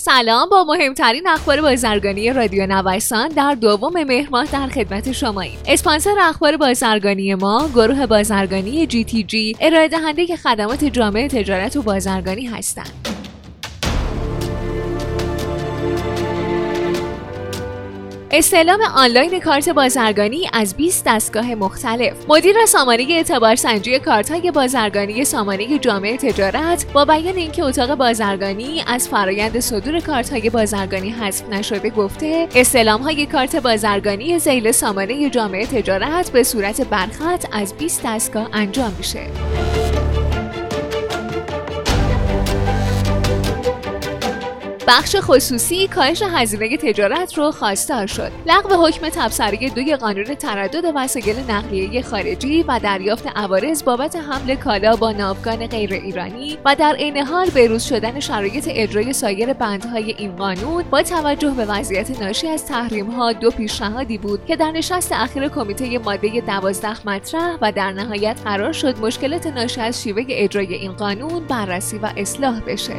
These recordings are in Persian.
سلام. با مهمترین اخبار بازرگانی رادیو نوسان در دوم مهر ماه در خدمت شماییم. اسپانسر اخبار بازرگانی ما گروه بازرگانی جی تی جی ارائه دهنده خدمات جامعه تجارت و بازرگانی هستند. استعلام آنلاین کارت بازرگانی از 20 دستگاه مختلف. مدیر سامانه اعتبار سنجی کارت های بازرگانی سامانه جامعه تجارت با بیان اینکه اتاق بازرگانی از فرایند صدور کارت های بازرگانی حذف نشده گفته استعلام های کارت بازرگانی زیل سامانه جامعه تجارت به صورت برخط از 20 دستگاه انجام میشه. بخش خصوصی کاهش هزینه تجارت رو خواستار شد. لغو حکم تبصره دوی قانون تردد وسایل نقلیه خارجی و دریافت عوارض بابت حمل کالا با ناوگان غیر ایرانی و در عین حال بروز شدن شرایط اجرای سایر بندهای این قانون با توجه به وضعیت ناشی از تحریم ها دو پیشنهادی بود که در نشست اخیر کمیته ماده 12 مطرح و در نهایت قرار شد مشکلات ناشی از شیوه اجرای این قانون بررسی و اصلاح بشه.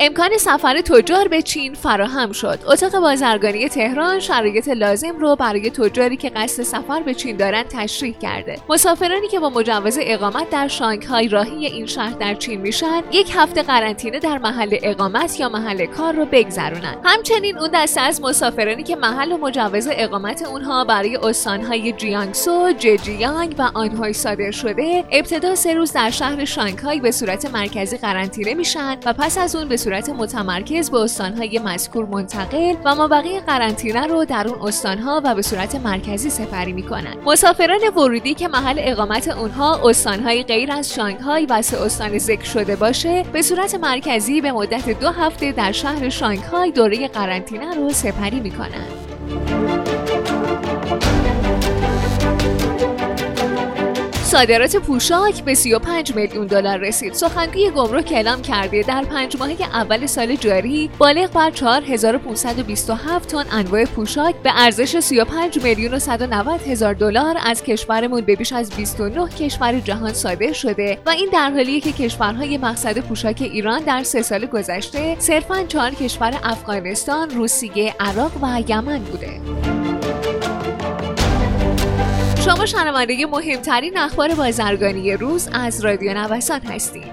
امکان سفر تجار به چین فراهم شد. اتاق بازرگانی تهران شرایط لازم رو برای تجاری که قصد سفر به چین دارند تشریح کرده. مسافرانی که با مجوز اقامت در شانگهای راهی این شهر در چین میشن، یک هفته قرنطینه در محل اقامت یا محل کار رو بگذرونن. همچنین اون دسته از مسافرانی که محل و مجوز اقامت اونها برای استانهای جیانگسو، ججیانگ و آنهای صادر شده، ابتدا سه روز در شهر شانگهای به صورت مرکزی قرنطینه میشن و پس از اون به صورت متمرکز به استانهای مذکور منتقل و مابقی قرنطینه رو در اون استانها و به صورت مرکزی سپری می‌کنن. مسافران ورودی که محل اقامت اونها استانهای غیر از شانگهای و سه استان ذکر شده باشه به صورت مرکزی به مدت دو هفته در شهر شانگهای دوره قرنطینه رو سپری می‌کنن. صادرات پوشاک به 35 میلیون دلار رسید. سخنگوی گمرک اعلام کرده در پنج ماهه اول سال جاری بالغ بر 4527 تن انواع پوشاک به ارزش 35 میلیون و 190 هزار دلار از کشورمون به بیش از 29 کشور جهان صادر شده و این در حالیه که کشورهای مقصد پوشاک ایران در سه سال گذشته صرفا چهار کشور افغانستان، روسیه، عراق و یمن بوده. شما شنونده مهمترین اخبار بازرگانی روز از رادیو نوسان هستید.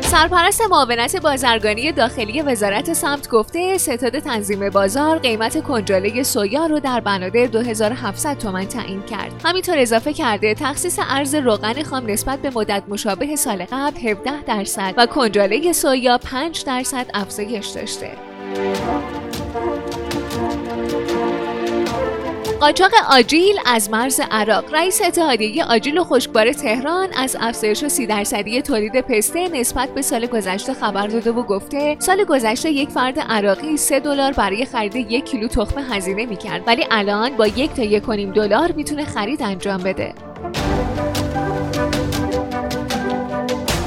سرپرست معاونت بازرگانی داخلی وزارت سمت گفته ستاد تنظیم بازار قیمت کنجاله سویا رو در بنادر 2700 تومن تعیین کرد. همینطور اضافه کرده تخصیص ارز روغن خام نسبت به مدت مشابه سال قبل 17 درصد و کنجاله سویا 5 درصد افزایش داشته. قاچاق آجیل از مرز عراق. رئیس اتحادیه آجیل و خشکبار تهران از افزایش 30 درصدی تولید پسته نسبت به سال گذشته خبر داده و گفته سال گذشته یک فرد عراقی 3 دلار برای خرید یک کیلو تخم هزینه می‌کرد ولی الان با یک تا یک دلار می‌تونه خرید انجام بده.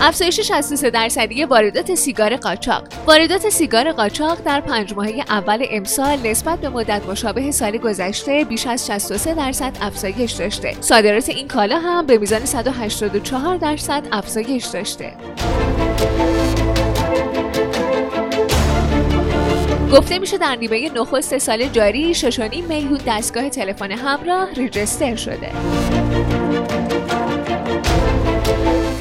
افزایش 63 درصدی واردات سیگار قاچاق. واردات سیگار قاچاق در پنج ماهه اول امسال نسبت به مدت مشابه سال گذشته بیش از 63 درصد افزایش داشته. صادرات این کالا هم به میزان 184 درصد افزایش داشته. گفته میشه در نیمه نخست سال جاری 6.5 میلیون دستگاه تلفن همراه ریجستر شده.